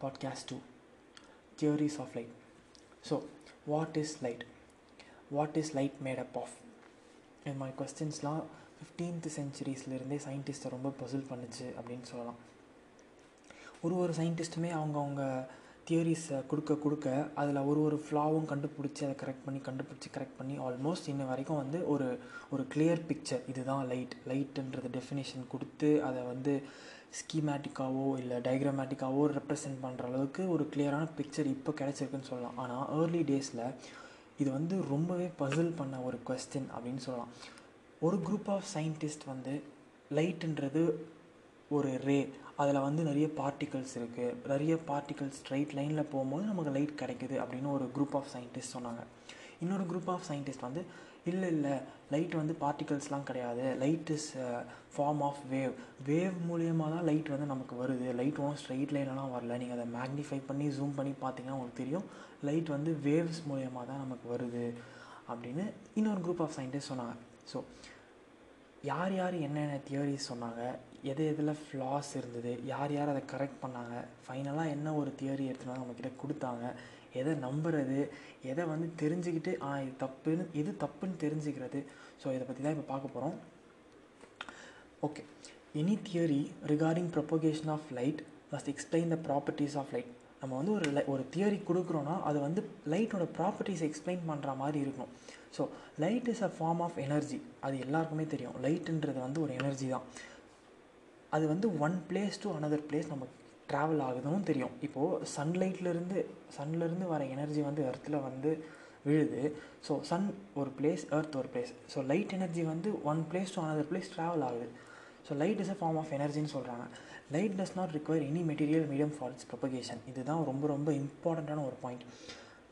Podcast 2 Theories of Light. So, what is light? What is light made up of? இந்த மாதிரி கொஸ்டின்ஸ்லாம் fifteenth சென்ச்சுரிஸ்லேருந்தே சயின்டிஸ்ட்டை ரொம்ப பசில் பண்ணுச்சு அப்படின்னு சொல்லலாம் ஒரு ஒரு சயின்டிஸ்ட்டுமே அவங்கவுங்க தியரிஸை கொடுக்க கொடுக்க அதில் ஒரு ஒரு ஃப்ளாவும் கண்டுபிடிச்சி அதை கரெக்ட் பண்ணி கண்டுபிடிச்சி கரெக்ட் பண்ணி ஆல்மோஸ்ட் இன்ன வரைக்கும் வந்து ஒரு ஒரு கிளியர் பிக்சர் இதுதான் லைட் லைட்டுன்றது டெஃபினேஷன் கொடுத்து அதை வந்து ஸ்கீமேட்டிக்காவோ இல்லை டயக்ராமேட்டிக்காவோ ரெப்ரசன்ட் பண்ணுற அளவுக்கு ஒரு கிளியரான பிக்சர் இப்போ கிடச்சிருக்குன்னு சொல்லலாம். ஆனால் ஏர்லி டேஸில் இது வந்து ரொம்பவே பசில் பண்ண ஒரு கொஸ்டின் அப்படின்னு சொல்லலாம். ஒரு குரூப் ஆஃப் சயின்டிஸ்ட் வந்து லைட்டுன்றது ஒரு ரே அதில் வந்து நிறைய பார்ட்டிகல்ஸ் இருக்குது நிறைய பார்ட்டிகல்ஸ் ஸ்ட்ரைட் லைனில் போகும்போது நமக்கு லைட் கிடைக்குது அப்படின்னு ஒரு குரூப் ஆஃப் சயின்டிஸ்ட் சொன்னாங்க. இன்னொரு குரூப் ஆஃப் சயின்டிஸ்ட் வந்து இல்லை இல்லை. லைட் வந்து பார்ட்டிகல்ஸ்லாம் கிடையாது. Light is form of wave wave மூலியமாக தான் லைட் வந்து நமக்கு வருது. லைட் ஒன்றும் ஸ்ட்ரைட் லைன்லாம் வரல. நீங்கள் அதை மேக்னிஃபை பண்ணி ஜூம் பண்ணி பார்த்தீங்கன்னா உங்களுக்கு தெரியும். லைட் வந்து வேவ்ஸ் மூலியமாக தான் நமக்கு வருது அப்படின்னு இன்னொரு குரூப் ஆஃப் சயின்டிஸ்ட் சொன்னாங்க. ஸோ யார் யார் என்னென்ன தியரிஸ் சொன்னாங்க? எது எதில் ஃப்ளாஸ் இருந்தது? யார் யார் அதை கரெக்ட் பண்ணாங்க? ஃபைனலாக என்ன ஒரு தியரி எடுத்துகிட்டு நம்மக்கிட்ட கொடுத்தாங்க? எதை நம்புறது எதை வந்து தெரிஞ்சுக்கிட்டு ஆ இது தப்புன்னு எது தப்புன்னு தெரிஞ்சுக்கிறது. ஸோ இதை பற்றி தான் இப்போ பார்க்க போகிறோம் okay any theory regarding propagation of light must explain the properties of light நம்ம வந்து ஒரு லை ஒரு தியரி கொடுக்குறோன்னா அது வந்து லைட்டோட ப்ராப்பர்ட்டிஸ் எக்ஸ்பிளைன் பண்ணுற மாதிரி இருக்கணும். So light is a form of energy அது எல்லாருக்குமே தெரியும். லைட்டுன்றது வந்து ஒரு எனர்ஜி தான். அது வந்து one place to another place நமக்கு ட்ராவல் ஆகுதுன்னு தெரியும். இப்போது சன்லைட்லேருந்து சன்லேருந்து வர எனர்ஜி வந்து எர்த்தில் வந்து விழுது. ஸோ சன் ஒரு பிளேஸ் எர்த் ஒரு பிளேஸ் ஸோ லைட் எனர்ஜி வந்து one place to another place travel ஆகுது. So light is a form of எனர்ஜின்னு சொல்கிறாங்க light does not require any material medium for its propagation இதுதான் ரொம்ப ரொம்ப இம்பார்ட்டண்ட்டான ஒரு பாயிண்ட்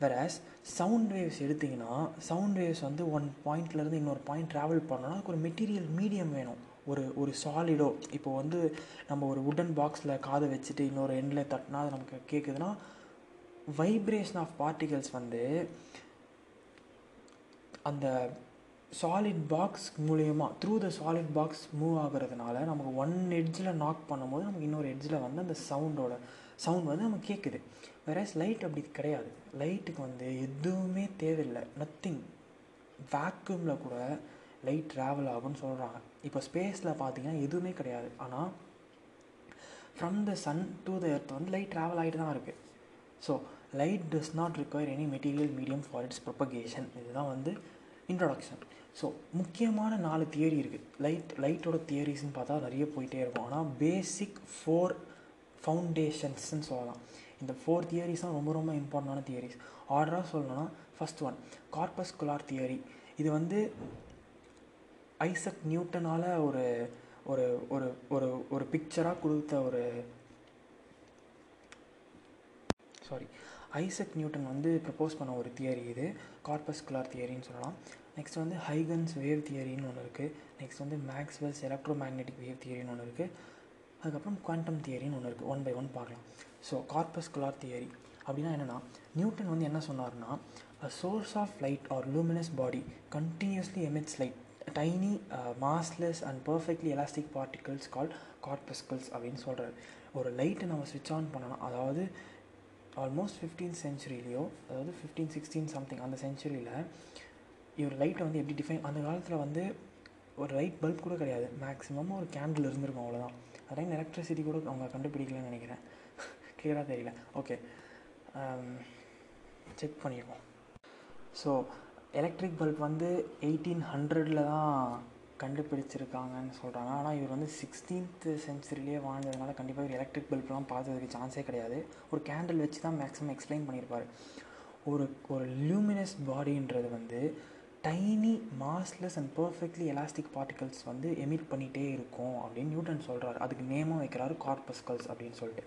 வேறஸ் சவுண்ட் வேவ்ஸ் எடுத்திங்கன்னா சவுண்ட் வேவ்ஸ் வந்து ஒன் பாயிண்ட்லேருந்து இன்னொரு பாயிண்ட் ட்ராவல் பண்ணோன்னா அதுக்கு ஒரு மெட்டீரியல் மீடியம் வேணும். ஒரு ஒரு சாலிடோ இப்போ வந்து நம்ம ஒரு உடன் பாக்ஸில் காதை வச்சுட்டு இன்னொரு எண்டில் தட்டினா அது நமக்கு கேட்குதுன்னா வைப்ரேஷன் ஆஃப் பார்ட்டிகல்ஸ் வந்து அந்த சாலிட் பாக்ஸ் மூலயமா through the solid box move ஆகுறதுனால நமக்கு ஒன் எட்ஜில் நாக் பண்ணும்போது நமக்கு இன்னொரு எட்ஜில் வந்து அந்த சவுண்டோட சவுண்ட் வந்து நமக்கு கேட்குது வேறஸ் லைட் அப்படி கிடையாது. லைட்டுக்கு வந்து எதுவுமே தேவையில்லை. நத்திங் வேக்யூமில் கூட லைட் ட்ராவல் ஆகும்னு சொல்கிறாங்க இப்போ ஸ்பேஸில் பார்த்தீங்கன்னா எதுவுமே கிடையாது. ஆனால் from the sun to the earth வந்து லைட் ட்ராவல் ஆகிட்டு தான் இருக்குது so light does not require any material medium for its propagation இதுதான் வந்து இன்ட்ரொடக்ஷன் ஸோ முக்கியமான நாலு தியரி இருக்குது லைட் லைட்டோட தியரிஸ்ன்னு பார்த்தா நிறைய போயிட்டே இருக்கும். ஆனால் பேசிக் ஃபோர் ஃபவுண்டேஷன்ஸ்ன்னு சொல்லலாம். இந்த ஃபோர் தியரிஸ் தான் ரொம்ப ரொம்ப இம்பார்ட்டண்டான தியரிஸ் ஆர்டராக சொல்லணும்னா first one corpuscular theory இது வந்து ஐசக் நியூட்டனால் ஒரு ஒரு ஒரு ஒரு ஒரு பிக்சராக கொடுத்த ஒரு சாரி ஐசக் நியூட்டன் வந்து ப்ரப்போஸ் பண்ண ஒரு தியரி இது. கார்பஸ் குலார் தியரின்னு சொல்லலாம். நெக்ஸ்ட் வந்து ஹைகன்ஸ் வேவ் தியரின்னு ஒன்று இருக்குது நெக்ஸ்ட் வந்து மேக்ஸ்வெல்ஸ் எலக்ட்ரோ மேக்னெட்டிக் வேவ் தியரின்னு ஒன்று இருக்குது அதுக்கப்புறம் குவாண்டம் தியரின்னு ஒன்று இருக்குது ஒன் பை ஒன் பார்க்கலாம். ஸோ கார்பஸ் குலார் தியரி அப்படின்னா என்னென்னா நியூட்டன் வந்து என்ன சொன்னார்னா a source of light or luminous body continuously emits light tiny massless and perfectly elastic particles call corpuscles அப்படின்னு சொல்கிறார் ஒரு லைட்டை நம்ம ஸ்விட்ச் ஆன் பண்ணணும் அதாவது ஆல்மோஸ்ட் ஃபிஃப்டீன் சென்ச்சுரியிலையோ அதாவது ஃபிஃப்டீன் சிக்ஸ்டீன் சம்திங் அந்த சென்ச்சுரியில் இவர் லைட்டை வந்து எப்படி டிஃபைன் அந்த காலத்தில் வந்து ஒரு லைட் பல்ப் கூட கிடையாது. மேக்ஸிமம் ஒரு கேண்டில் இருந்திருக்கும் அவ்வளோதான் அதே எலக்ட்ரிசிட்டி கூட அவங்க கண்டுபிடிக்கலன்னு நினைக்கிறேன். கிளியராக தெரியல. ஓகே செக் பண்ணிடுவோம் ஸோ எலக்ட்ரிக் பல்ப் வந்து எயிட்டீன் ஹண்ட்ரடில் தான் கண்டுபிடிச்சிருக்காங்கன்னு சொல்கிறாங்க ஆனால் இவர் வந்து சிக்ஸ்டீன்த் சென்ச்சுரியிலே வாழ்ந்ததுனால கண்டிப்பாக இவர் எலக்ட்ரிக் பல்ப்லாம் பார்த்ததுக்கு சான்ஸே கிடையாது. ஒரு கேண்டில் வச்சு தான் மேக்ஸிமம் எக்ஸ்பிளைன் பண்ணியிருப்பார். ஒரு ஒரு லியூமினஸ் பாடின்றது வந்து tiny massless and perfectly elastic particles வந்து எமிட் பண்ணிகிட்டே இருக்கும் அப்படின்னு நியூட்டன் சொல்கிறார் அதுக்கு நேமும் வைக்கிறாரு கார்பஸ்கல்ஸ் அப்படின்னு சொல்லிட்டு.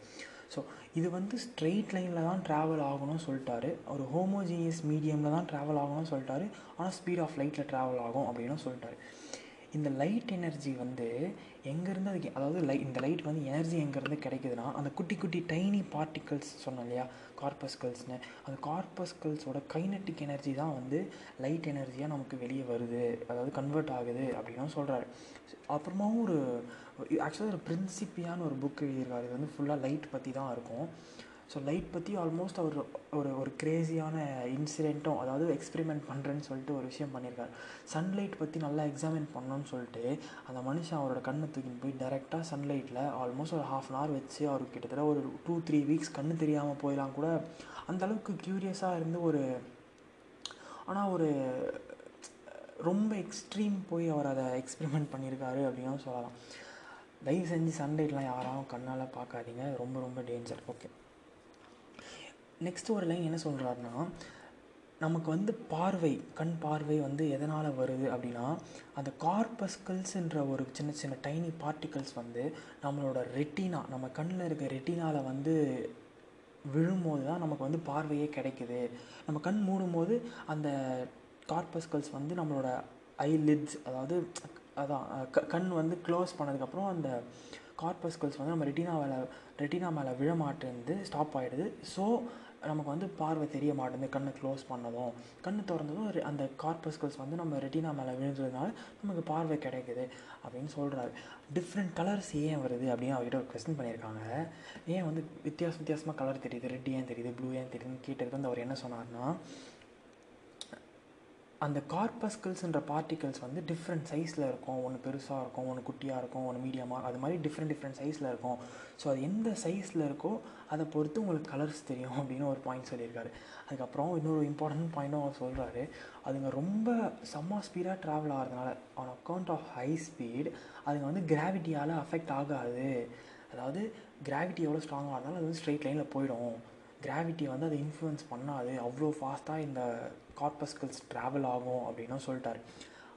ஸோ இது வந்து ஸ்ட்ரெயிட் லைனில் தான் ட்ராவல் ஆகணும்னு சொல்லிட்டாரு. ஒரு ஹோமோஜீனியஸ் மீடியமில் தான் ட்ராவல் ஆகணும்னு சொல்லிட்டாரு. ஆனால் ஸ்பீட் ஆஃப் லைட்டில் ட்ராவல் ஆகும் அப்படின்னு சொல்லிட்டாரு. இந்த லைட் எனர்ஜி வந்து எங்கேருந்து அதுக்கு அதாவது லை இந்த லைட் வந்து எனர்ஜி எங்கேருந்து கிடைக்குதுன்னா அந்த குட்டி குட்டி டைனி பார்ட்டிகல்ஸ் சொன்னோம் இல்லையா? கார்பஸ்கல்ஸ்னு அந்த கார்பஸ்கல்ஸோட கைனட்டிக் எனர்ஜி தான் வந்து லைட் எனர்ஜியாக நமக்கு வெளியே வருது. அதாவது கன்வெர்ட் ஆகுது அப்படின்னு சொல்கிறாரு அப்புறமாவும் ஒரு ஆக்சுவலாக ஒரு பிரின்சிப்பியான ஒரு புக் எழுதியிருக்காரு. இது வந்து ஃபுல்லாக லைட் பற்றி தான் இருக்கும். ஸோ லைட் பற்றி ஆல்மோஸ்ட் அவர் ஒரு ஒரு க்ரேஸியான இன்சிடெண்ட்டும் அதாவது எக்ஸ்பெரிமெண்ட் பண்ணுறேன்னு சொல்லிட்டு ஒரு விஷயம் பண்ணியிருக்காரு சன்லைட் பற்றி நல்லா எக்ஸாமின் பண்ணணும்னு சொல்லிட்டு அந்த மனுஷன் அவரோட கண்ணை தூக்கின்னு போய் டேரெக்டாக சன்லைட்டில் ஆல்மோஸ்ட் ஒரு ஹாஃப் அன் ஹவர் வச்சு அவர் கிட்டத்தட்ட ஒரு டூ த்ரீ வீக்ஸ் கண்ணு தெரியாமல் போயிடலாம் கூட அந்தளவுக்கு க்யூரியஸாக இருந்து ஒரு ஆனால் ஒரு ரொம்ப எக்ஸ்ட்ரீம் போய் அவர் அதை எக்ஸ்பெரிமெண்ட் பண்ணியிருக்காரு அப்படின்னு சொல்லலாம். தயவு செஞ்சு சன்லைட்லாம் யாரும் கண்ணால் பார்க்காதீங்க. ரொம்ப ரொம்ப டேஞ்சர் ஓகே நெக்ஸ்ட் ஒரு லைன் என்ன சொல்கிறாருன்னா நமக்கு வந்து பார்வை கண் பார்வை வந்து எதனால் வருது அப்படின்னா அந்த கார்பஸ்கல்ஸ்ன்ற ஒரு சின்ன சின்ன டைனி பார்ட்டிகல்ஸ் வந்து நம்மளோட ரெட்டினா நம்ம கண்ணில் இருக்க ரெட்டினாவில் வந்து விழும்போது தான் நமக்கு வந்து பார்வையே கிடைக்குது. நம்ம கண் மூடும்போது அந்த கார்பஸ்கல்ஸ் வந்து நம்மளோட ஐலிட்ஸ் அதாவது அதான் க கண் வந்து க்ளோஸ் பண்ணதுக்கப்புறம் அந்த கார்பஸ்கல்ஸ் வந்து நம்ம ரெட்டினா மேலே ரெட்டினா மேலே விழமாட்டேருந்து ஸ்டாப் ஆகிடுது ஸோ நமக்கு வந்து பார்வை தெரிய மாட்டேங்குது கண்ணை க்ளோஸ் பண்ணதும். கண் திறந்ததும் அந்த கார்பஸ்கல்ஸ் வந்து நம்ம ரெட்டினா மேலே விழுந்ததுனால நமக்கு பார்வை கிடைக்குது அப்படின்னு சொல்கிறாரு டிஃப்ரெண்ட் கலர்ஸ் ஏன் வருது அப்படின்னு அவர்கிட்ட ஒரு கொஸ்டின் பண்ணியிருக்காங்க. ஏன் வந்து வித்தியாச வித்தியாசமாக கலர் தெரியுது? ரெட் ஏன் தெரியுது? ப்ளூ ஏன் தெரியுதுன்னு கேட்டதுக்கு வந்து அவர் என்ன சொன்னார்னா அந்த கார்பஸ்கிள்ஸ்ன்ற பார்ட்டிகல்ஸ் வந்து டிஃப்ரெண்ட் சைஸில் இருக்கும். ஒன்று பெருசாக இருக்கும் ஒன்று குட்டியாக இருக்கும் ஒன்று மீடியமாக அது மாதிரி டிஃப்ரெண்ட் டிஃப்ரெண்ட் சைஸில் இருக்கும். ஸோ அது எந்த சைஸில் இருக்கோ அதை பொறுத்து உங்களுக்கு கலர்ஸ் தெரியும் அப்படின்னு ஒரு பாயிண்ட் சொல்லியிருக்காரு. அதுக்கப்புறம் இன்னொரு இம்பார்ட்டன்ட் பாயிண்ட்டும் அவர் சொல்கிறாரு அதுங்க ரொம்ப செம்ம ஸ்பீடாக ட்ராவல் ஆகிறதுனால on account of high speed அதுங்க வந்து கிராவிட்டியால் அஃபெக்ட் ஆகாது. அதாவது கிராவிட்டி எவ்வளோ ஸ்ட்ராங்காக இருந்தாலும் அது வந்து ஸ்ட்ரெயிட் லைனில் போயிடும். கிராவிட்டி வந்து அதை இன்ஃப்ளூயன்ஸ் பண்ணாது. அவ்வளோ ஃபாஸ்ட்டாக இந்த கார்பஸ்கல்ஸ் ட்ராவல் ஆகும் அப்படின்னும் சொல்லிட்டாரு.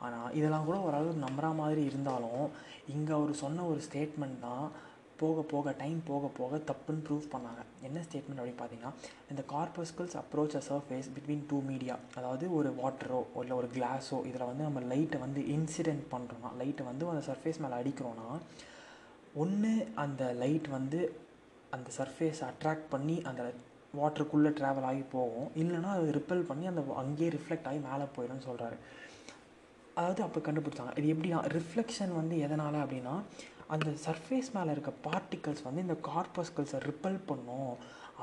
ஆனால் இதெல்லாம் கூட ஓரளவுக்கு நம்புற மாதிரி இருந்தாலும் இங்கே அவர் சொன்ன ஒரு ஸ்டேட்மெண்ட் தான் போக போக டைம் போக போக தப்புன்னு ப்ரூவ் பண்ணாங்க. என்ன ஸ்டேட்மெண்ட் அப்படின்னு பார்த்தீங்கன்னா இந்த corpuscles approach a surface between two media அதாவது ஒரு வாட்டரோ இல்லை ஒரு கிளாஸோ இதில் வந்து நம்ம லைட்டை வந்து இன்சிடென்ட் பண்ணுறோன்னா லைட்டை வந்து அந்த சர்ஃபேஸ் மேலே அடிக்கிறோன்னா ஒன்று அந்த லைட் வந்து அந்த சர்ஃபேஸ் அட்ராக்ட் பண்ணி அந்த வாட்டருக்குள்ளே ட்ராவல் ஆகி போகும். இல்லைனா அது ரிப்பல் பண்ணி அந்த அங்கேயே ரிஃப்ளெக்ட் ஆகி மேலே போயிடும்னு சொல்கிறாரு அதாவது அப்போ கண்டுபிடிச்சாங்க. இது எப்படின்னா ரிஃப்ளெக்ஷன் வந்து எதனால் அப்படின்னா அந்த சர்ஃபேஸ் மேலே இருக்க பார்ட்டிகல்ஸ் வந்து இந்த கார்பஸ்கல்ஸை ரிப்பல் பண்ணும்.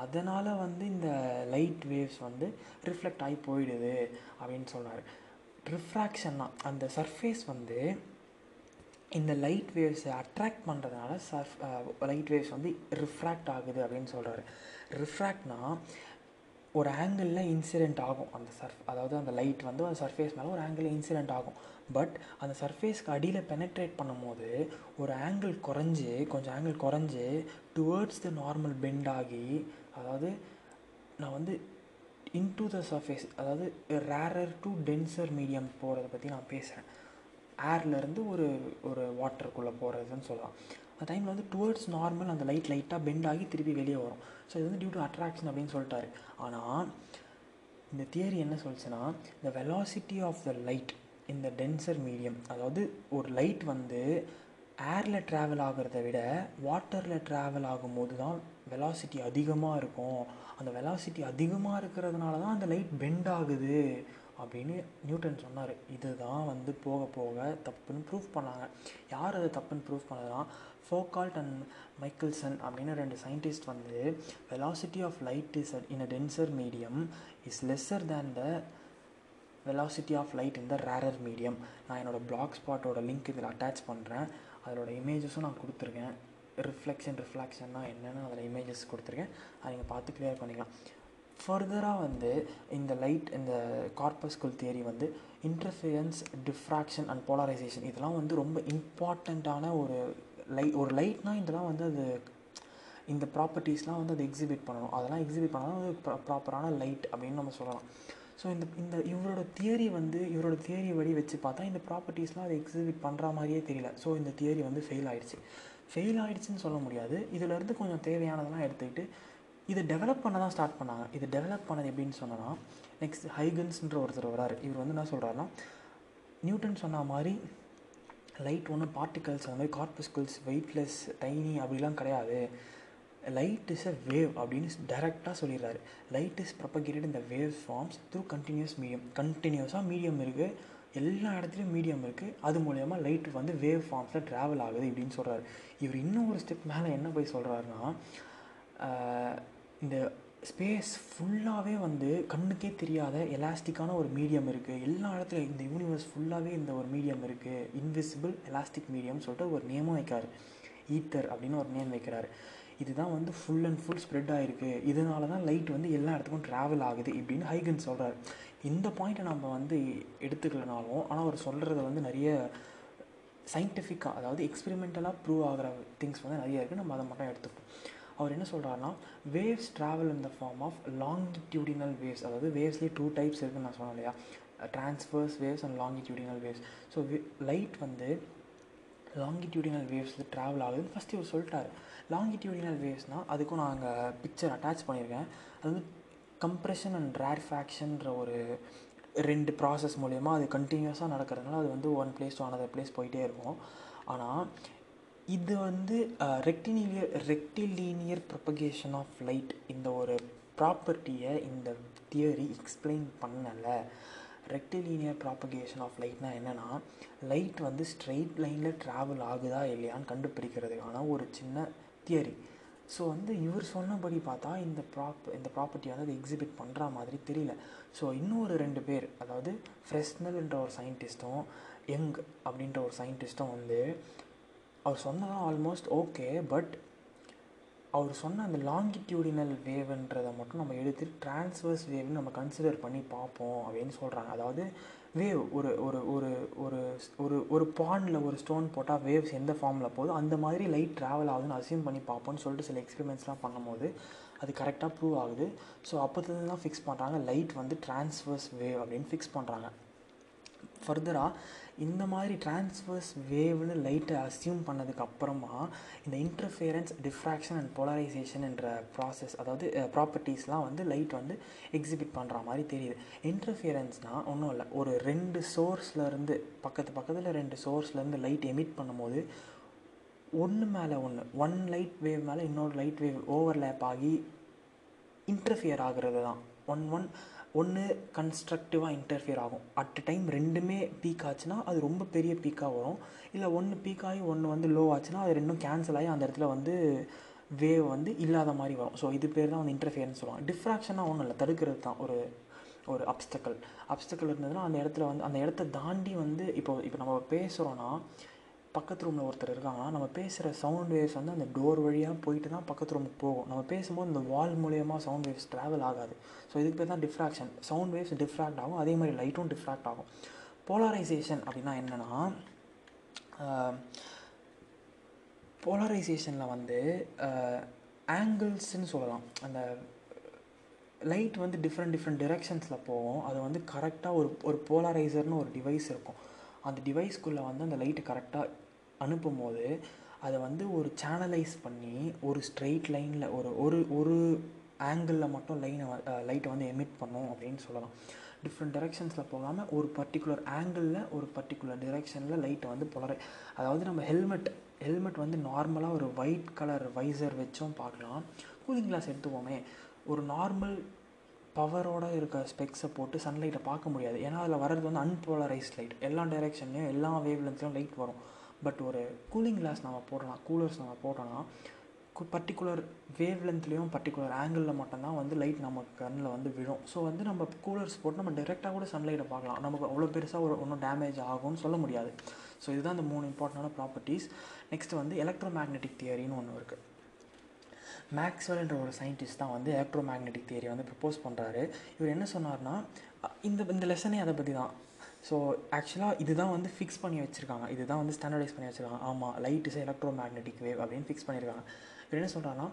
அதனால் வந்து இந்த லைட் வேவ்ஸ் வந்து ரிஃப்ளெக்ட் ஆகி போயிடுது அப்படின்னு சொல்கிறாரு ரிஃப்ராக்ஷன்னா அந்த சர்ஃபேஸ் வந்து இந்த லைட் வேவ்ஸை அட்ராக்ட் பண்ணுறதுனால சர்ஃப் லைட் வேவ்ஸ் வந்து ரிஃப்ராக்ட் ஆகுது அப்படின்னு சொல்கிறாரு ரிஃப்ராக்ட்னா ஒரு ஆங்கிளில் இன்சிடெண்ட் ஆகும். அந்த சர்ஃப் அதாவது அந்த லைட் வந்து அந்த சர்ஃபேஸ் மேலே ஒரு ஆங்கிளில் இன்சிடெண்ட் ஆகும். பட் அந்த சர்ஃபேஸ்க்கு அடியில் பெனட்ரேட் பண்ணும்போது ஒரு ஆங்கிள் குறைஞ்சி கொஞ்சம் ஆங்கிள் குறைஞ்சி டுவர்ட்ஸ் த நார்மல் பெண்ட் ஆகி அதாவது நான் வந்து இன்டூ த சர்ஃபேஸ் அதாவது ரேரர் டு டென்சர் மீடியம் போகிறத பற்றி நான் பேசுகிறேன் ஏர்லேருந்து ஒரு ஒரு வாட்டருக்குள்ளே போகிறதுன்னு சொல்லலாம். அந்த டைமில் வந்து டுவர்ட்ஸ் நார்மல் அந்த லைட் லைட்டாக பெண்ட் ஆகி திருப்பி வெளியே வரும். ஸோ இது வந்து டியூ டு அட்ராக்ஷன் அப்படின்னு சொல்லிட்டாரு. ஆனால் இந்த தியரி என்ன சொல்லுச்சுன்னா இந்த வெலாசிட்டி ஆஃப் த லைட் இந்த டென்சர் மீடியம் அதாவது ஒரு லைட் வந்து ஏரில் ட்ராவல் ஆகிறத விட வாட்டரில் ட்ராவல் ஆகும்போது தான் வெலாசிட்டி அதிகமாக இருக்கும். அந்த வெலாசிட்டி அதிகமாக இருக்கிறதுனால தான் அந்த லைட் பெண்ட் ஆகுது. அப்படின்னு நியூட்டன் சொன்னார். இதுதான் வந்து போக போக தப்புன்னு ப்ரூஃப் பண்ணாங்க. யார் அதை தப்புன்னு ப்ரூஃப் பண்ணதுன்னா ஃபோகால்ட் அண்ட் மைக்கிள்சன் அப்படின்னு ரெண்டு சயின்டிஸ்ட் வந்து velocity of light is in a denser medium is lesser than the velocity of light இந்த ரேரர் மீடியம் நான் என்னோடய பிளாக் ஸ்பாட்டோட லிங்க் இதில் அட்டாச் பண்ணுறேன் அதோட இமேஜஸும் நான் கொடுத்துருக்கேன். ரிஃப்ளெக்ஷன் ரிஃப்ளாக்ஷன்னா என்னென்னு அதில் இமேஜஸ் கொடுத்துருக்கேன். அதை நீங்கள் பார்த்து கிளியர் பண்ணிக்கலாம். ஃபர்தராக வந்து இந்த லைட் இந்த கார்பஸ்குல் தியரி வந்து இன்டர்ஃபியன்ஸ் டிஃப்ராக்ஷன் அண்ட் போலரைசேஷன் இதெல்லாம் வந்து ரொம்ப இம்பார்ட்டண்ட்டான ஒரு லை ஒரு லைட்னால் இதெல்லாம் வந்து அது இந்த ப்ராப்பர்ட்டிஸ்லாம் வந்து அது எக்ஸிபிட் பண்ணணும். அதெல்லாம் எக்ஸிபிட் பண்ணால் அது ப்ராப்பரான லைட் அப்படின்னு நம்ம சொல்லலாம். ஸோ இந்த இந்த இவரோட தியரி வந்து இவரோட தியரி வழி வச்சு பார்த்தா இந்த ப்ராப்பர்ட்டிஸ்லாம் அதை எக்ஸிபிட் பண்ணுற மாதிரியே தெரியல. ஸோ இந்த தியரி வந்து ஃபெயில் ஆகிடுச்சு ஃபெயில் ஆகிடுச்சின்னு சொல்ல முடியாது. இதிலேருந்து கொஞ்சம் தேவையானதெல்லாம் எடுத்துக்கிட்டு இதை டெவலப் பண்ண தான் ஸ்டார்ட் பண்ணாங்க. இது டெவலப் பண்ணது எப்படின்னு சொன்னோன்னா நெக்ஸ்ட் ஹைகன்ஸ்ன்ற ஒருத்தர் வராரு இவர் வந்து என்ன சொல்கிறாருன்னா நியூட்டன் சொன்ன மாதிரி லைட் ஒன்றும் பார்ட்டிகல்ஸ் அந்த மாதிரி கார்பஸ்கிள்ஸ் வெயிட்லெஸ் டைனி அப்படிலாம் கிடையாது. லைட் இஸ் அ வேவ் அப்படின்னு டைரெக்டாக சொல்லிடுறாரு. லைட் இஸ் ப்ரொபகேட்டட் இந்த wave forms through continuous medium கண்டினியூஸாக மீடியம் இருக்குது எல்லா இடத்துலையும் மீடியம் இருக்குது அது மூலயமா லைட் வந்து வேவ் ஃபார்ம்ஸில் ட்ராவல் ஆகுது இப்படின்னு சொல்கிறாரு இவர் இன்னும் ஒரு ஸ்டெப் மேலே என்ன போய் சொல்கிறாருன்னா இந்த ஸ்பேஸ் ஃபுல்லாகவே வந்து கண்ணுக்கே தெரியாத எலாஸ்டிக்கான ஒரு மீடியம் இருக்குது எல்லா இடத்துலையும் இந்த யூனிவர்ஸ் ஃபுல்லாகவே இந்த ஒரு மீடியம் இருக்குது இன்விசிபிள் எலாஸ்டிக் மீடியம் சொல்லிட்டு ஒரு நேமும் வைக்கார். ஈத்தர் அப்படின்னு ஒரு நேம் வைக்கிறாரு. இதுதான் வந்து ஃபுல் அண்ட் ஃபுல் ஸ்ப்ரெட் ஆகிருக்கு இதனால தான் லைட் வந்து எல்லா இடத்துக்கும் ட்ராவல் ஆகுது இப்படின்னு ஹைகன் சொல்கிறாரு இந்த பாயிண்ட்டை நம்ம வந்து எடுத்துக்கலனாலும் ஆனால் அவர் சொல்கிறத வந்து நிறைய சயின்டிஃபிக்காக அதாவது எக்ஸ்பெரிமெண்டலாக ப்ரூவ் ஆகிற திங்ஸ் வந்து நிறைய இருக்குது நம்ம அதை மட்டும் எடுத்துப்போம். அவர் என்ன சொல்கிறாருன்னா waves travel in the form of longitudinal waves அதாவது வேவ்ஸ்லேயே டூ டைப்ஸ் இருக்குதுன்னு நான் சொன்னேன் இல்லையா? Transverse waves and longitudinal waves so light வந்து லாங்கிடியூடினல் வேவ்ஸ் ட்ராவல் ஆகுதுன்னு ஃபஸ்ட்டு இவர் சொல்லிட்டார். லாங்கிடியூடினல் வேவ்ஸ்னால் அதுக்கும் நான் அங்கே பிக்சர் அட்டாச் பண்ணியிருக்கேன். அது வந்து கம்ப்ரெஷன் அண்ட் ரேர்ஃபேக்ஷன்ற ஒரு ரெண்டு ப்ராசஸ் மூலயமா அது கண்டினியூஸாக நடக்கிறதுனால அது வந்து one place to another place போயிட்டே இருக்கும். ஆனால் இது வந்து rectilinear rectilinear propagation of light இந்த ஒரு ப்ராப்பர்ட்டியை இந்த தியரி எக்ஸ்பிளைன் பண்ணலை. ரெக்டிலீனியர் ப்ராப்பகேஷன் ஆஃப் லைட்னா என்னென்னா லைட் வந்து ஸ்ட்ரெயிட் லைனில் ட்ராவல் ஆகுதா இல்லையான்னு கண்டுபிடிக்கிறதுக்கான ஒரு சின்ன தியரி ஸோ வந்து இவர் சொன்னபடி பார்த்தா இந்த ப்ராப் இந்த ப்ராப்பர்ட்டி வந்து அதை எக்ஸிபிட் பண்ணுற மாதிரி தெரியல. ஸோ இன்னொரு ரெண்டு பேர் அதாவது ஃப்ரெஸ்னல்ன்ற ஒரு சயின்டிஸ்ட்டும் யங் அப்படின்ற ஒரு சயின்டிஸ்ட்டும் வந்து அவர் சொன்னதான் ஆல்மோஸ்ட் ஓகே பட் அவர் சொன்ன அந்த லாங்கிடியூடினல் வேவ்ன்றதை மட்டும் நம்ம எடுத்து டிரான்ஸ்வர்ஸ் வேவ்னு நம்ம கன்சிடர் பண்ணி பார்ப்போம் அப்படின்னு சொல்கிறாங்க அதாவது வேவ் ஒரு ஒரு ஒரு ஒரு ஒரு ஒரு பாண்டில் ஒரு ஸ்டோன் போட்டால் வேவ்ஸ் எந்த ஃபார்மில் போகுதோ அந்த மாதிரி லைட் ட்ராவல் ஆகுதுன்னு அசியூம் பண்ணி பார்ப்போம்னு சொல்லிட்டு சில எக்ஸ்பெரிமெண்ட்ஸ்லாம் பண்ணும்போது அது கரெக்டாக ப்ரூவ் ஆகுது. ஸோ அப்போதுலேருந்து தான் ஃபிக்ஸ் பண்ணுறாங்க லைட் வந்து டிரான்ஸ்வர்ஸ் வேவ் அப்படின்னு ஃபிக்ஸ் பண்ணுறாங்க ஃபர்தராக இந்த மாதிரி டிரான்ஸ்வர்ஸ் வேவ்னு லைட்டை அசியூம் பண்ணதுக்கு அப்புறமா இந்த இன்டர்ஃபியரன்ஸ் டிஃப்ராக்ஷன் அண்ட் போலரைசேஷன் என்ற ப்ராசஸ் அதாவது ப்ராப்பர்ட்டிஸ்லாம் வந்து லைட் வந்து எக்ஸிபிட் பண்ணுற மாதிரி தெரியுது. இன்டர்ஃபியரன்ஸ்னால் ஒன்றும் இல்லை. ஒரு ரெண்டு சோர்ஸ்லேருந்து பக்கத்து பக்கத்தில் ரெண்டு சோர்ஸ்லேருந்து லைட் எமிட் பண்ணும்போது ஒன்று மேலே ஒன்று ஒன் லைட் வேவ் மேலே இன்னொரு லைட் வேவ் ஓவர்லேப் ஆகி இன்டர்ஃபியர் ஆகிறது தான் ஒன் ஒன் ஒன்று கன்ஸ்ட்ரக்டிவாக இன்டர்ஃபியர் ஆகும் அட் டைம் ரெண்டுமே பீக் ஆச்சுன்னா அது ரொம்ப பெரிய பீக்காக வரும். இல்லை ஒன்று பீக் ஆகி ஒன்று வந்து லோ ஆச்சுன்னா அது ரெண்டும் கேன்சல் ஆகி அந்த இடத்துல வந்து வேவ் வந்து இல்லாத மாதிரி வரும். ஸோ இது பேர் தான் வந்து இன்டர்ஃபியர்னு சொல்லுவாங்க. டிஃப்ராக்ஷனாக ஒன்றும் இல்லை. தடுக்கிறது தான். ஒரு ஒரு அப்ஸ்டக்கல் அப்ஸ்டக்கல் இருந்ததுன்னா அந்த இடத்துல வந்து அந்த இடத்த தாண்டி வந்து இப்போ இப்போ நம்ம பேசுகிறோன்னா பக்கத்து ரூமில் ஒருத்தர் இருக்காங்கன்னா நம்ம பேசுகிற சவுண்ட் வேவ்ஸ் வந்து அந்த டோர் வழியாக போயிட்டு தான் பக்கத்து ரூமுக்கு போகும். நம்ம பேசும்போது இந்த வால் மூலயமா சவுண்ட் வேவ்ஸ் ட்ராவல் ஆகாது. ஸோ இதுக்கு பேர் தான் டிஃப்ராக்ஷன் சவுண்ட் வேவ்ஸ் டிஃப்ராக்ட் ஆகும். அதே மாதிரி லைட்டும் டிஃப்ராக்ட் ஆகும். போலரைசேஷன் அப்படின்னா என்னென்னா போலரைசேஷனில் வந்து ஆங்கிள்ஸ்ன்னு சொல்லலாம். அந்த லைட் வந்து டிஃப்ரெண்ட் டிஃப்ரெண்ட் டிரெக்ஷன்ஸில் போகும். அது வந்து கரெக்டாக ஒரு ஒரு போலரைசர்னு ஒரு டிவைஸ் இருக்கும். அந்த டிவைஸ்க்குள்ளே வந்து அந்த லைட்டு கரெக்டாக அனுப்பும் போது அதை வந்து ஒரு சேனலைஸ் பண்ணி ஒரு ஸ்ட்ரெயிட் லைனில் ஒரு ஒரு ஒரு ஆங்கிளில் மட்டும் லைனை லைட்டை வந்து எமிட் பண்ணும் அப்படின்னு சொல்லலாம். டிஃப்ரெண்ட் டிரெக்ஷன்ஸில் போகாமல் ஒரு பர்டிகுலர் ஆங்கிளில் ஒரு பர்டிகுலர் டிரெக்ஷனில் லைட்டை வந்து புலரை அதாவது நம்ம ஹெல்மெட் ஹெல்மெட் வந்து நார்மலாக ஒரு ஒயிட் கலர் வைசர் வச்சும் பார்க்கலாம். கூலிங் கிளாஸ் எடுத்துவோமே ஒரு நார்மல் பவரோட இருக்க ஸ்பெக்ஸை போட்டு சன்லைட்டை பார்க்க முடியாது. ஏன்னா அதில் வர்றது வந்து அன்போலரைஸ்ட் லைட் எல்லா டைரெக்ஷன்லையும் எல்லா வேவ் லென்த்லையும் லைட் வரும். பட் ஒரு கூலிங் கிளாஸ் நம்ம போடலாம் கூலர்ஸ் நம்ம போட்டோன்னா பர்டிகுலர் வேவ் லென்த்லேயும் பர்டிகுலர் ஆங்கிளில் மட்டும்தான் வந்து லைட் நம்ம கண்ணில் வந்து விழும். ஸோ வந்து நம்ம கூலர்ஸ் போட்டு நம்ம டேரெக்டாக கூட சன்லைட்டை பார்க்கலாம். நமக்கு அவ்வளோ பெருசாக ஒரு ஒன்றும் டேமேஜ் ஆகும்னு சொல்ல முடியாது. ஸோ இதுதான் இந்த மூணு இம்பார்ட்டண்டான ப்ராப்பர்ட்டிஸ் நெக்ஸ்ட் வந்து எலக்ட்ரோ மேக்னெட்டிக் தியரின்னு ஒன்று இருக்குது மேக்ஸ்வெல்ன்ற ஒரு சயின்டிஸ்ட் தான் வந்து எலக்ட்ரோ மேக்னெட்டிக் தியரி வந்து ப்ரப்போஸ் பண்ணுறாரு இவர் என்ன சொன்னார்னா இந்த இந்த லெசனே அதை பற்றி தான் ஸோ ஆக்சுவலாக இதுதான் வந்து ஃபிக்ஸ் பண்ணி வச்சுருக்காங்க. இதுதான் வந்து ஸ்டாண்டர்டைஸ் பண்ணி வச்சுருக்காங்க. ஆமாம் light is electro magnetic wave அப்படின்னு ஃபிக்ஸ் பண்ணியிருக்காங்க இப்போ என்ன சொல்கிறாங்கன்னா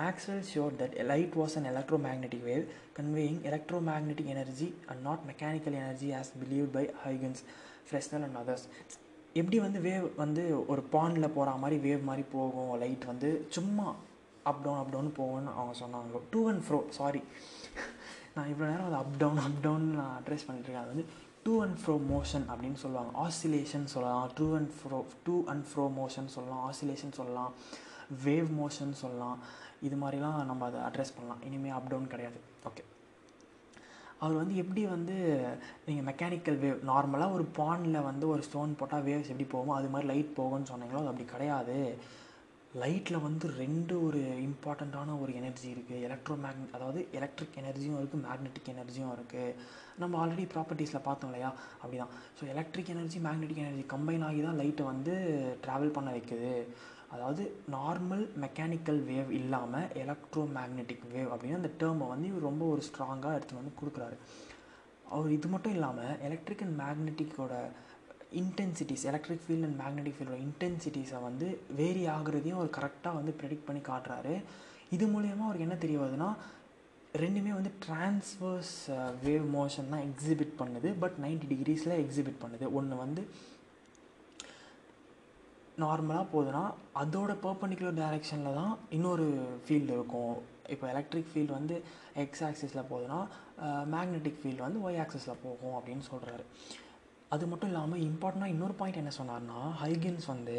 Maxwell showed that light was an electromagnetic wave conveying electromagnetic energy and not mechanical energy as believe by Huygens Fresnel and others எப்படி வந்து வேவ் வந்து ஒரு பாண்டில் போகிற மாதிரி வேவ் மாதிரி போகும்? லைட் வந்து சும்மா அப் டவுன் அப் டவுன் போகும்னு அவங்க சொன்னாங்க. டூ அண்ட் ஃப்ரோ சாரி நான் இவ்வளோ நேரம் அதை அப் டவுன் அப் டவுன் நான் அட்ரஸ் பண்ணிட்டுருக்கேன். அது வந்து டூ அண்ட் ஃப்ரோ மோஷன் அப்படின்னு சொல்லுவாங்க. ஆசிலேஷன் சொல்லலாம். To and fro to and fro motion சொல்லலாம். ஆசிலேஷன் சொல்லலாம். வேவ் மோஷன் சொல்லலாம். இது மாதிரிலாம் நம்ம அதை அட்ரஸ் பண்ணலாம். இனிமேல் அப் டவுன் கிடையாது. ஓகே அவர் வந்து எப்படி வந்து நீங்கள் மெக்கானிக்கல் வேவ் நார்மலாக ஒரு பாண்டில் வந்து ஒரு ஸ்டோன் போட்டால் வேவ்ஸ் எப்படி போகும் அது மாதிரி லைட் போகும்னு சொன்னீங்களோ அது அப்படி கிடையாது. லைட்டில் வந்து ரெண்டு ஒரு இம்பார்ட்டண்ட்டான ஒரு எனர்ஜி இருக்குது எலக்ட்ரோ மேக்னெட் அதாவது எலக்ட்ரிக் எனர்ஜியும் இருக்குது மேக்னெட்டிக் எனர்ஜியும் இருக்குது நம்ம ஆல்ரெடி ப்ராப்பர்ட்டிஸில் பார்த்தோம் இல்லையா? அப்படி தான் so electric energy magnetic energy combine ஆகி தான் லைட்டை வந்து ட்ராவல் பண்ண வைக்குது. அதாவது நார்மல் மெக்கானிக்கல் வேவ் இல்லாமல் எலக்ட்ரோ மேக்னெட்டிக் வேவ் அப்படின்னு அந்த டேர்மை வந்து இவர் ரொம்ப ஒரு ஸ்ட்ராங்காக எடுத்துகிட்டு வந்து கொடுக்குறாரு. அவர் இது மட்டும் இல்லாமல் electric and மேக்னெட்டிக்கோட intensities electric field and magnetic ஃபீல்டோட இன்டென்சிட்டிஸை வந்து வேரி ஆகுறதையும் அவர் கரெக்டாக வந்து ப்ரெடிக்ட் பண்ணி காட்டுறாரு. இது மூலயமா அவருக்கு என்ன தெரிய வருதுன்னா ரெண்டுமே வந்து டிரான்ஸ்வர்ஸ் வேவ் மோஷன் தான் எக்ஸிபிட் பண்ணுது. பட் நைன்டி டிகிரிஸில் எக்ஸிபிட் பண்ணுது. ஒன்று வந்து நார்மலாக போகுதுன்னா அதோட பர்பண்டிகுலர் டைரெக்ஷனில் தான் இன்னொரு ஃபீல்டு இருக்கும். இப்போ எலக்ட்ரிக் ஃபீல்டு வந்து எக்ஸ் ஆக்சிஸில் போகுதுன்னா மேக்னெட்டிக் ஃபீல்டு வந்து ஒய் ஆக்சிஸில் போகும் அப்படின்னு சொல்கிறாரு அது மட்டும் இல்லாமல் இம்பார்ட்டண்ட்டாக இன்னொரு பாயிண்ட் என்ன சொன்னார்னா ஹைகின்ஸ் வந்து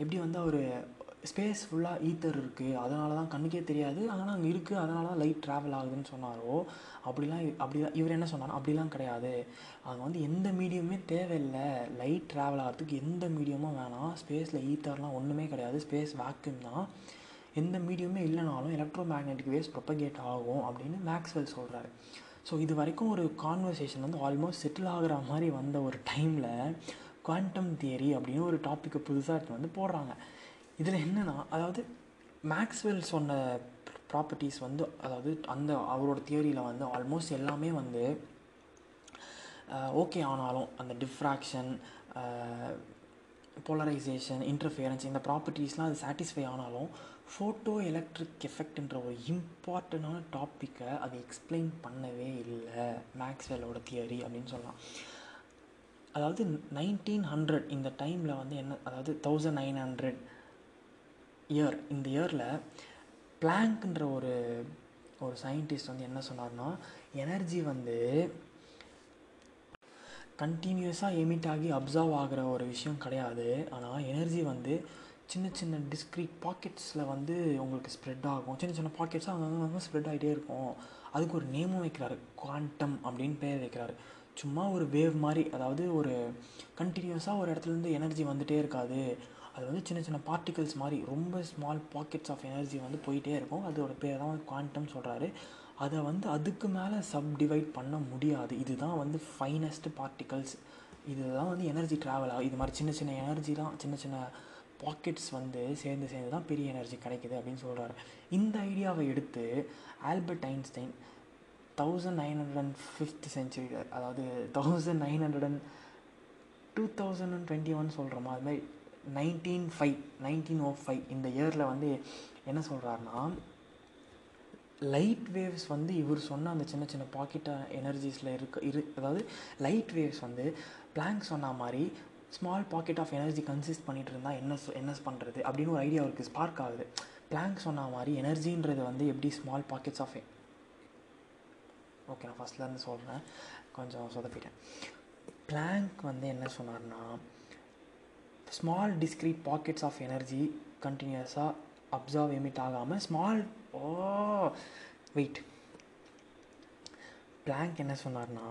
எப்படி வந்து அவர் ஸ்பேஸ் ஃபுல்லாக ஈத்தர் இருக்குது அதனால தான் கண்ணுக்கே தெரியாது. ஆனால் அங்கே இருக்குது அதனால தான் லைட் ட்ராவல் ஆகுதுன்னு சொன்னாரோ அப்படிலாம் அப்படி இவர் என்ன சொன்னார் அப்படிலாம் கிடையாது. அங்கே வந்து எந்த மீடியமே தேவையில்லை. லைட் ட்ராவல் ஆகிறதுக்கு எந்த மீடியமும் வேணாம். ஸ்பேஸில் ஈத்தர்லாம் ஒன்றுமே கிடையாது. ஸ்பேஸ் வேக்யூம் தான். எந்த மீடியமே இல்லைனாலும் எலக்ட்ரோ மேக்னெட்டிக் வேவ்ஸ் ப்ரொப்பகேட் ஆகும் அப்படின்னு மேக்ஸ்வெல் சொல்கிறாரு ஸோ இது வரைக்கும் ஒரு கான்வர்சேஷன் வந்து ஆல்மோஸ்ட் செட்டில் ஆகிற மாதிரி வந்த ஒரு டைமில் குவாண்டம் தியரி அப்படின்னு ஒரு டாப்பிக்கை புதுசாக எடுத்து வந்து போடுறாங்க. இதில் என்னென்னா அதாவது மேக்ஸ்வெல் சொன்ன ப்ராப்பர்ட்டிஸ் வந்து அதாவது அந்த அவரோட தியரியில் வந்து ஆல்மோஸ்ட் எல்லாமே வந்து ஓகே ஆனாலும் அந்த டிஃப்ராக்ஷன் போலரைசேஷன் இன்டர்ஃபியரன்ஸ் இந்த ப்ராப்பர்ட்டிஸ்லாம் அது சாட்டிஸ்ஃபை ஆனாலும் ஃபோட்டோ எலக்ட்ரிக் எஃபெக்ட்ன்ற ஒரு இம்பார்ட்டண்டான டாப்பிக்கை அது எக்ஸ்பிளைன் பண்ணவே இல்லை. மேக்ஸ்வெல்லோட தியரி அப்படின்னு சொல்லலாம். அதாவது நைன்டீன் ஹண்ட்ரட் இந்த டைமில் வந்து என்ன அதாவது தௌசண்ட் நைன் ஹண்ட்ரட் இயர் இந்த இயரில் பிளாங்க்ன்ற ஒரு ஒரு சயின்டிஸ்ட் வந்து என்ன சொன்னார்னா எனர்ஜி வந்து கண்டினியூஸாக எமிட் ஆகி அப்சர்வ் ஆகிற ஒரு விஷயம் கிடையாது. ஆனால் எனர்ஜி வந்து சின்ன சின்ன டிஸ்க்ரீட் பாக்கெட்ஸில் வந்து உங்களுக்கு ஸ்ப்ரெட் ஆகும். சின்ன சின்ன பாக்கெட்ஸாக அங்கே அங்கே ஸ்ப்ரெட் ஆகிட்டே இருக்கும். அதுக்கு ஒரு நேமும் வைக்கிறாரு. குவாண்டம் அப்படின்னு பேர் வைக்கிறாரு. சும்மா ஒரு வேவ் மாதிரி அதாவது ஒரு கண்டினியூஸாக ஒரு இடத்துலேருந்து எனர்ஜி வந்துகிட்டே இருக்காது. அது வந்து சின்ன சின்ன பார்ட்டிகல்ஸ் மாதிரி ரொம்ப ஸ்மால் பாக்கெட்ஸ் ஆஃப் எனர்ஜி வந்து போயிட்டே இருக்கும். அதோட பேர் தான் வந்து குவாண்டம் சொல்கிறாரு அதை வந்து அதுக்கு மேலே சப் டிவைட் பண்ண முடியாது. இதுதான் வந்து ஃபைனஸ்ட் பார்ட்டிகல்ஸ் இதுதான் வந்து எனர்ஜி ட்ராவல் ஆகும் இது மாதிரி சின்ன சின்ன எனர்ஜிலாம் சின்ன சின்ன பாக்கெட்ஸ் வந்து சேர்ந்து சேர்ந்து தான் பெரிய எனர்ஜி கிடைக்குது அப்படின்னு சொல்கிறாரு இந்த ஐடியாவை எடுத்து Albert Einstein thousand nine hundred and fifth century அதாவது thousand nine hundred and two thousand and twenty one சொல்கிறோமா அது மாதிரி nineteen five nineteen o five இந்த இயரில் வந்து என்ன சொல்கிறாருன்னா லைட் வேவ்ஸ் வந்து இவர் சொன்ன அந்த சின்ன சின்ன பாக்கெட்டாக எனர்ஜிஸில் இருக்க இரு அதாவது லைட் வேவ்ஸ் வந்து பிளாங்க் சொன்ன மாதிரி small packet of energy consist பண்ணிட்டு இருந்தால் என்ன என்ன பண்ணுறது அப்படின்னு ஒரு ஐடியா அவருக்கு ஸ்பார்க் ஆகுது. பிளாங்க் சொன்ன மாதிரி எனர்ஜின்றது வந்து எப்படி ஸ்மால் பாக்கெட்ஸ் ஆஃப் ஓகே நான் ஃபஸ்ட்லேருந்து சொல்கிறேன் கொஞ்சம் சொதப்பிட்டேன். பிளாங்க் வந்து என்ன சொன்னார்னா small discrete packets of energy கண்டினியூஸாக அப்சர்வ் எமிட் ஆகாமல் ஸ்மால் ஓ வெயிட் பிளாங்க் என்ன சொன்னார்னா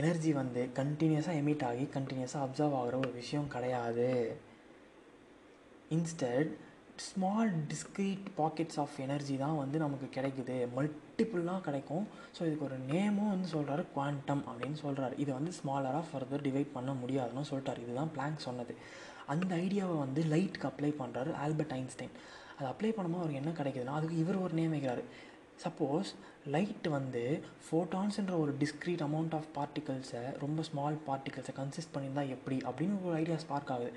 எனர்ஜி வந்து கண்டினியூஸாக எமிட் ஆகி கண்டினியூஸாக அப்சர்வ் ஆகிற ஒரு விஷயம் கிடையாது. Instead small discrete packets of energy தான் வந்து நமக்கு கிடைக்குது. மல்டிப்புளாக கிடைக்கும். ஸோ இதுக்கு ஒரு நேமும் வந்து சொல்கிறாரு குவாண்டம் அப்படின்னு சொல்கிறாரு இதை வந்து ஸ்மாலராக ஃபர்தர் டிவைட் பண்ண முடியாதுன்னு சொல்லிட்டார். இதுதான் பிளாங்க் சொன்னது. அந்த ஐடியாவை வந்து லைட்டுக்கு அப்ளை பண்ணுறாரு ஆல்பர்ட் ஐன்ஸ்டைன் அதை அப்ளை பண்ணும்போது அவருக்கு என்ன கிடைக்குதுன்னா அதுக்கு இவர் ஒரு நேம் வைக்கிறாரு. சப்போஸ் லைட் வந்து ஃபோட்டான்ஸுன்ற ஒரு டிஸ்க்ரீட் அமௌண்ட் ஆஃப் பார்ட்டிகல்ஸை ரொம்ப ஸ்மால் பார்ட்டிகல்ஸை கன்சிஸ்ட் பண்ணியிருந்தால் எப்படி? அப்படின்னு ஒரு ஐடியா ஸ்பார்க் ஆகுது.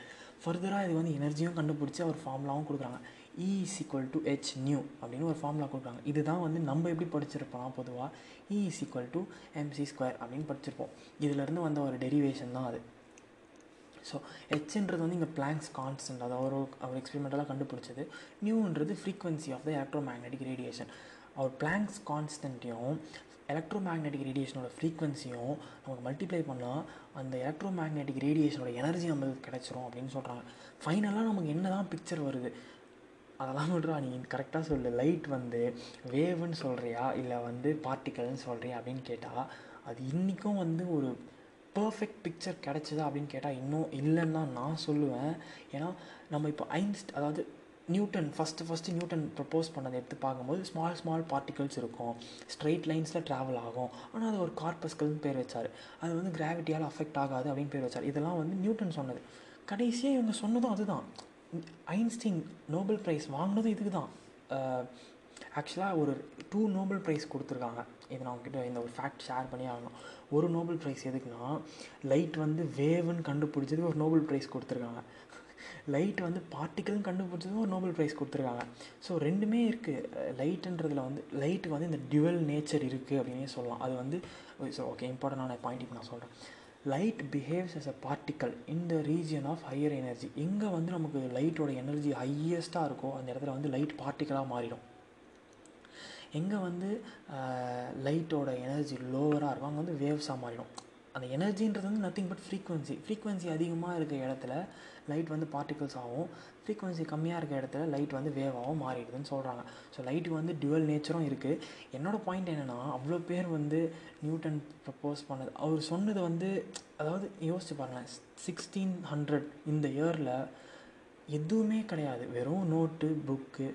ஃபர்தராக இது வந்து எனர்ஜியும் கண்டுபிடிச்சி ஒரு ஃபார்முலாவும் கொடுக்குறாங்க. E is equal to h nu அப்படின்னு ஒரு ஃபார்முலா கொடுக்குறாங்க. இதுதான் வந்து நம்ம எப்படி படிச்சிருப்போம் பொதுவாக E is equal to mc square அப்படின்னு படிச்சிருப்போம். இதிலேருந்து வந்த ஒரு டெரிவேஷன் தான் அது. ஸோ ஹெச்ன்றது வந்து இங்கே பிளாங்க்ஸ் கான்ஸ்டன்ட் அது அவர் அவர் எக்ஸ்பெரிமெண்டலாக கண்டுபிடிச்சது. நியூன்றது frequency of the electromagnetic radiation our Planck's கான்ஸ்டன்ட்டையும் எலக்ட்ரோ மேக்னெட்டிக் ரேடியேஷனோட ஃப்ரீக்வன்சியும் நமக்கு மல்டிப்ளை பண்ணால் அந்த எலக்ட்ரோ மேக்னெட்டிக் ரேடியேஷனோட எனர்ஜி நம்மளுக்கு கிடச்சிரும் அப்படின்னு சொல்கிறாங்க ஃபைனலாக நமக்கு என்ன தான் பிக்சர் வருது? அதெல்லாம் விட்றா நீ கரெக்டாக சொல்லு. லைட் வந்து வேவுன்னு சொல்கிறியா இல்லை வந்து பார்ட்டிக்கல்னு சொல்கிறியா அப்படின்னு கேட்டால் அது இன்றைக்கும் வந்து ஒரு பர்ஃபெக்ட் பிக்சர் கிடச்சிதா அப்படின்னு கேட்டால் இன்னும் இல்லைன்னு தான் நான் சொல்லுவேன். ஏன்னா நம்ம இப்போ ஐன்ஸ்ட் அதாவது Newton first first Newton propose பண்ணதை எடுத்து பார்க்கும்போது ஸ்மால் ஸ்மால் பார்ட்டிகல்ஸ் இருக்கும். ஸ்ட்ரெயிட் லைன்ஸில் ட்ராவல் ஆகும். ஆனால் அது ஒரு கார்பஸ்கள்னு பேர் வச்சார். அது வந்து கிராவிட்டியால் அஃபெக்ட் ஆகாது அப்படின்னு பேர் வச்சார். இதெல்லாம் வந்து நியூட்டன் சொன்னது. கடைசியாக இவங்க சொன்னதும் அதுதான். ஐன்ஸ்டீன் நோபல் ப்ரைஸ் வாங்கினதும் இதுக்கு தான் ஆக்சுவலாக ஒரு டூ நோபல் ப்ரைஸ் கொடுத்துருக்காங்க. இது நான் உங்ககிட்ட இந்த ஒரு ஃபேக்ட் ஷேர் பண்ணி ஆகணும். ஒரு நோபல் ப்ரைஸ் எதுக்குன்னா லைட் வந்து வேவுன்னு கண்டுபிடிச்சது ஒரு நோபல் ப்ரைஸ் கொடுத்துருக்காங்க. லைட் வந்து பார்ட்டிக்கல்னு கண்டுபிடிச்சதும் ஒரு நோபல் ப்ரைஸ் கொடுத்துருக்காங்க. ஸோ ரெண்டுமே இருக்குது லைட்டுன்றதில் வந்து லைட்டுக்கு வந்து இந்த டியூவல் நேச்சர் இருக்குது அப்படின்னே சொல்லலாம். அது வந்து ஸோ ஓகே இம்பார்ட்டண்டான பாயிண்ட் இப்போ நான் சொல்கிறேன் light behaves as a particle in the region of higher energy எங்கே வந்து நமக்கு லைட்டோட எனர்ஜி ஹையஸ்ட்டாக இருக்கோ அந்த இடத்துல வந்து லைட் பார்ட்டிக்கலாக மாறிடும். எங்கே வந்து லைட்டோட எனர்ஜி லோவராக இருக்கும் அங்கே வந்து வேவ்ஸாக மாறிடும். அந்த எனர்ஜின்றது வந்து நத்திங் பட் ஃப்ரீக்வன்சி ஃப்ரீக்வன்சி அதிகமாக இருக்க இடத்துல லைட் வந்து பார்ட்டிகல்ஸ் ஆகும். ஃப்ரீக்வன்சி கம்மியாக இருக்க இடத்துல லைட் வந்து வேவாகவும் மாறிடுதுன்னு சொல்கிறாங்க ஸோ லைட்டுக்கு வந்து டுவல் நேச்சரும் இருக்குது என்னோடய பாயிண்ட் என்னென்னா அவ்வளோ பேர் வந்து நியூட்டன் ப்ரப்போஸ் பண்ணது. அவர் சொன்னது வந்து அதாவது யோசிச்சு பாருங்களேன் சிக்ஸ்டீன் ஹண்ட்ரட் இந்த இயரில் எதுவுமே கிடையாது. வெறும் நோட்டு புக்கு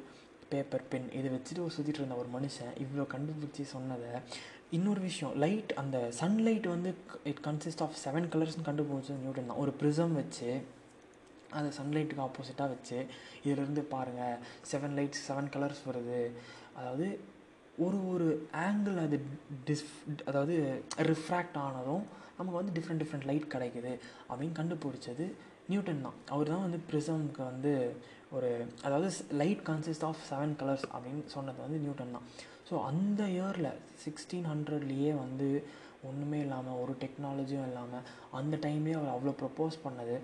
பேப்பர் பென் இதை வச்சுட்டு சுற்றிட்டு இருந்த ஒரு மனுஷன் இவ்வளோ கண்டுபிடிச்சி சொன்னதை இன்னொரு விஷயம் லைட் அந்த சன்லைட் வந்து இட் கன்சிஸ்ட் ஆஃப் செவன் கலர்ஸ்னு கண்டுபிடிச்சது நியூட்டன் தான். ஒரு ப்ரிசம் வச்சு அதை சன்லைட்டுக்கு ஆப்போசிட்டாக வச்சு இதிலிருந்து பாருங்கள் செவன் லைட்ஸ் செவன் கலர்ஸ் வருது. அதாவது ஒரு ஒரு ஆங்கிள் அது டிஸ் அதாவது ரிஃப்ராக்ட் ஆனதும் நமக்கு வந்து டிஃப்ரெண்ட் டிஃப்ரெண்ட் லைட் கிடைக்குது அப்படின்னு கண்டுபிடிச்சது நியூட்டன் தான். அவர் தான் வந்து ப்ரிசம்க்கு வந்து ஒரு அதாவது light consist of seven colours அப்படின்னு சொன்னது வந்து நியூட்டன் தான். ஸோ அந்த இயரில் சிக்ஸ்டீன் ஹண்ட்ரட்லேயே வந்து ஒன்றுமே இல்லாமல் ஒரு டெக்னாலஜியும் இல்லாமல் அந்த டைம்லேயே அவர் அவ்வளோ ப்ரப்போஸ் பண்ணது.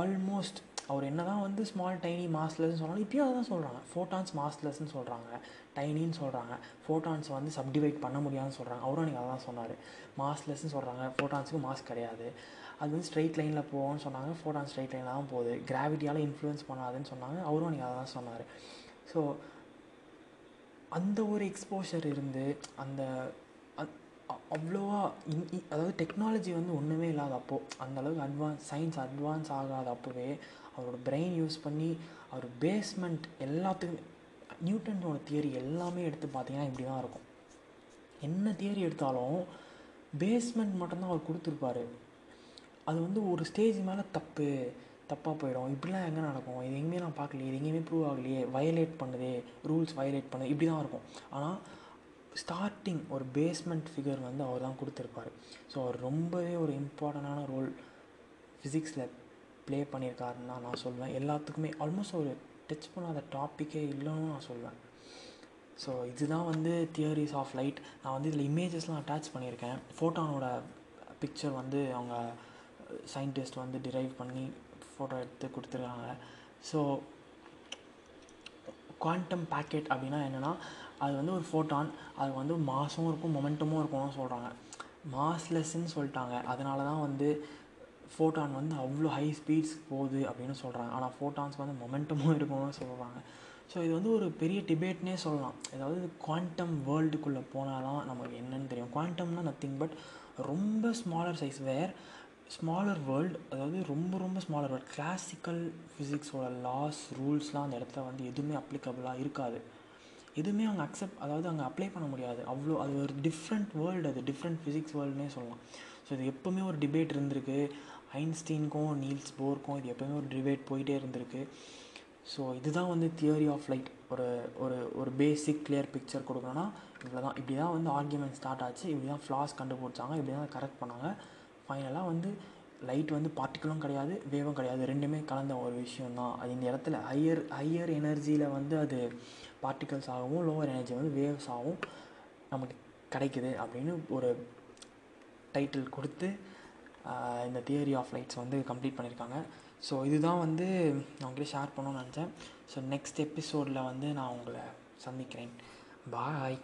ஆல்மோஸ்ட் அவர் என்ன தான் வந்து ஸ்மால் டைனி மாஸ்லெஸ்ன்னு சொன்னாலும் இப்போயும் அதை தான் சொல்கிறாங்க ஃபோட்டான்ஸ் மாஸ்லெஸ்ன்னு சொல்கிறாங்க டைனின்னு சொல்கிறாங்க ஃபோட்டான்ஸ் வந்து சப்டிவைட் பண்ண முடியாதுன்னு சொல்கிறாங்க அவரும் நீங்கள் அதை தான் சொன்னார். மாஸ்லெஸ்ன்னு சொல்கிறாங்க ஃபோட்டான்ஸுக்கு மாஸ் கிடையாது. அது வந்து ஸ்ட்ரெயிட் லைனில் போவோம்னு சொன்னாங்க. ஃபோட்டான் ஸ்ட்ரெயிட் லைனில் தான் போகுது. கிராவிட்டியால் இன்ஃப்ளூயன்ஸ் பண்ணாதுன்னு சொன்னாங்க. அவரும் நீங்கள் அதை தான் சொன்னார். ஸோ அந்த ஒரு எக்ஸ்போஷர் இருந்து அந்த அவ்வளோவா இன் அதாவது டெக்னாலஜி வந்து ஒன்றுமே இல்லாத அப்போது அந்தளவுக்கு அட்வான்ஸ் சயின்ஸ் அட்வான்ஸ் ஆகாத அப்போவே அவரோட பிரெயின் யூஸ் பண்ணி அவர் பேஸ்மெண்ட் எல்லாத்துக்குமே நியூட்டனோட தியரி எல்லாமே எடுத்து பார்த்தீங்கன்னா இப்படி தான் இருக்கும். என்ன தியரி எடுத்தாலும் பேஸ்மெண்ட் மட்டும்தான் அவர் கொடுத்துருப்பாரு. அது வந்து ஒரு ஸ்டேஜ் மேலே தப்பு. தப்பாக போயிடும். இப்படிலாம் எங்கே நடக்கும்? இது எங்கேயுமே நான் பார்க்கலையே. இது எங்கேயுமே ப்ரூவ் ஆகலையே. வயலேட் பண்ணுது. ரூல்ஸ் வயலேட் பண்ணுது இப்படி தான் இருக்கும். ஆனால் ஸ்டார்டிங் ஒரு பேஸ்மெண்ட் ஃபிகர் வந்து அவர் தான் கொடுத்துருப்பாரு. ஸோ அவர் ரொம்பவே ஒரு இம்பார்ட்டண்டான ரோல் ஃபிசிக்ஸில் ப்ளே பண்ணியிருக்காருன்னு தான் நான் சொல்லுவேன் எல்லாத்துக்குமே ஆல்மோஸ்ட் ஒரு டச் பண்ணாத டாப்பிக்கே இல்லைன்னு நான் சொல்வேன். ஸோ இதுதான் வந்து தியரிஸ் ஆஃப் லைட் நான் வந்து இதில் இமேஜஸ்லாம் அட்டாச் பண்ணியிருக்கேன். ஃபோட்டானோட பிக்சர் வந்து அவங்க சயின்டிஸ்ட் வந்து டிரைவ் பண்ணி ஃபோட்டோ எடுத்து கொடுத்துருக்காங்க. ஸோ குவாண்டம் பேக்கெட் அப்படின்னா என்னென்னா அது வந்து ஒரு ஃபோட்டான் அது வந்து மாஸும் இருக்கும் மொமெண்டமும் இருக்கும்னு சொல்கிறாங்க மாஸ்லெஸ்ன்னு சொல்லிட்டாங்க. அதனால தான் வந்து ஃபோட்டான் வந்து அவ்வளோ ஹை ஸ்பீட்ஸ் போகுது அப்படின்னு சொல்கிறாங்க ஆனால் ஃபோட்டான்ஸ் வந்து மொமெண்டமும் இருக்கும்னு சொல்கிறாங்க ஸோ இது வந்து ஒரு பெரிய டிபேட்னே சொல்லலாம். அதாவது குவாண்டம் வேர்ல்டுக்குள்ளே போனால் தான் நமக்கு என்னென்னு தெரியும். குவாண்டம்னா நத்திங் பட் ரொம்ப smaller size where smaller world அதாவது ரொம்ப ரொம்ப ஸ்மாலர் வேர்ல்டு கிளாசிக்கல் ஃபிசிக்ஸோட லாஸ் ரூல்ஸ்லாம் அந்த இடத்துல வந்து எதுவுமே அப்ளிகபிளாக இருக்காது. எதுவுமே அவங்க அக்செப்ட் அதாவது அங்கே அப்ளை பண்ண முடியாது. அவ்வளோ அது ஒரு டிஃப்ரெண்ட் வேர்ல்டு அது டிஃப்ரெண்ட் ஃபிசிக்ஸ் வேர்ல்டுனே சொல்லலாம். ஸோ இது எப்போவுமே ஒரு டிபேட் இருந்திருக்கு. ஐன்ஸ்டீனுக்கும் நீல்ஸ் போர்க்கும் இது எப்போவுமே ஒரு டிபேட் போயிட்டே இருந்திருக்கு. ஸோ இதுதான் வந்து தியரி ஆஃப் லைட் ஒரு ஒரு ஒரு பேசிக் கிளியர் பிக்சர் கொடுக்கணும்னா இவ்வளோ தான் இப்படி தான் வந்து ஆர்கியூமெண்ட் ஸ்டார்ட் ஆச்சு. இப்படி தான் ஃப்ளாஸ் கண்டுபிடிச்சாங்க. இப்படி தான் கரெக்ட் பண்ணாங்க. ஃபைனலாக வந்து லைட் வந்து பார்ட்டிக்கலும் கிடையாது வேவும் கிடையாது. ரெண்டுமே கலந்த ஒரு விஷயம் தான் அது இந்த இடத்துல ஹையர் ஹையர் எனர்ஜியில் வந்து அது பார்ட்டிகல்ஸ் ஆகவும் லோவர் எனர்ஜி வந்து வேவ்ஸ் ஆகும் நமக்கு கிடைக்குது அப்படின்னு ஒரு டைட்டில் கொடுத்து இந்த தியரி ஆஃப் லைட்ஸ் வந்து கம்ப்ளீட் பண்ணியிருக்காங்க. ஸோ இதுதான் வந்து நான் உங்கள்கிட்ட ஷேர் பண்ணணும்னு நினச்சேன். ஸோ நெக்ஸ்ட் எபிசோடில் வந்து நான் உங்களை சந்திக்கிறேன். பாய்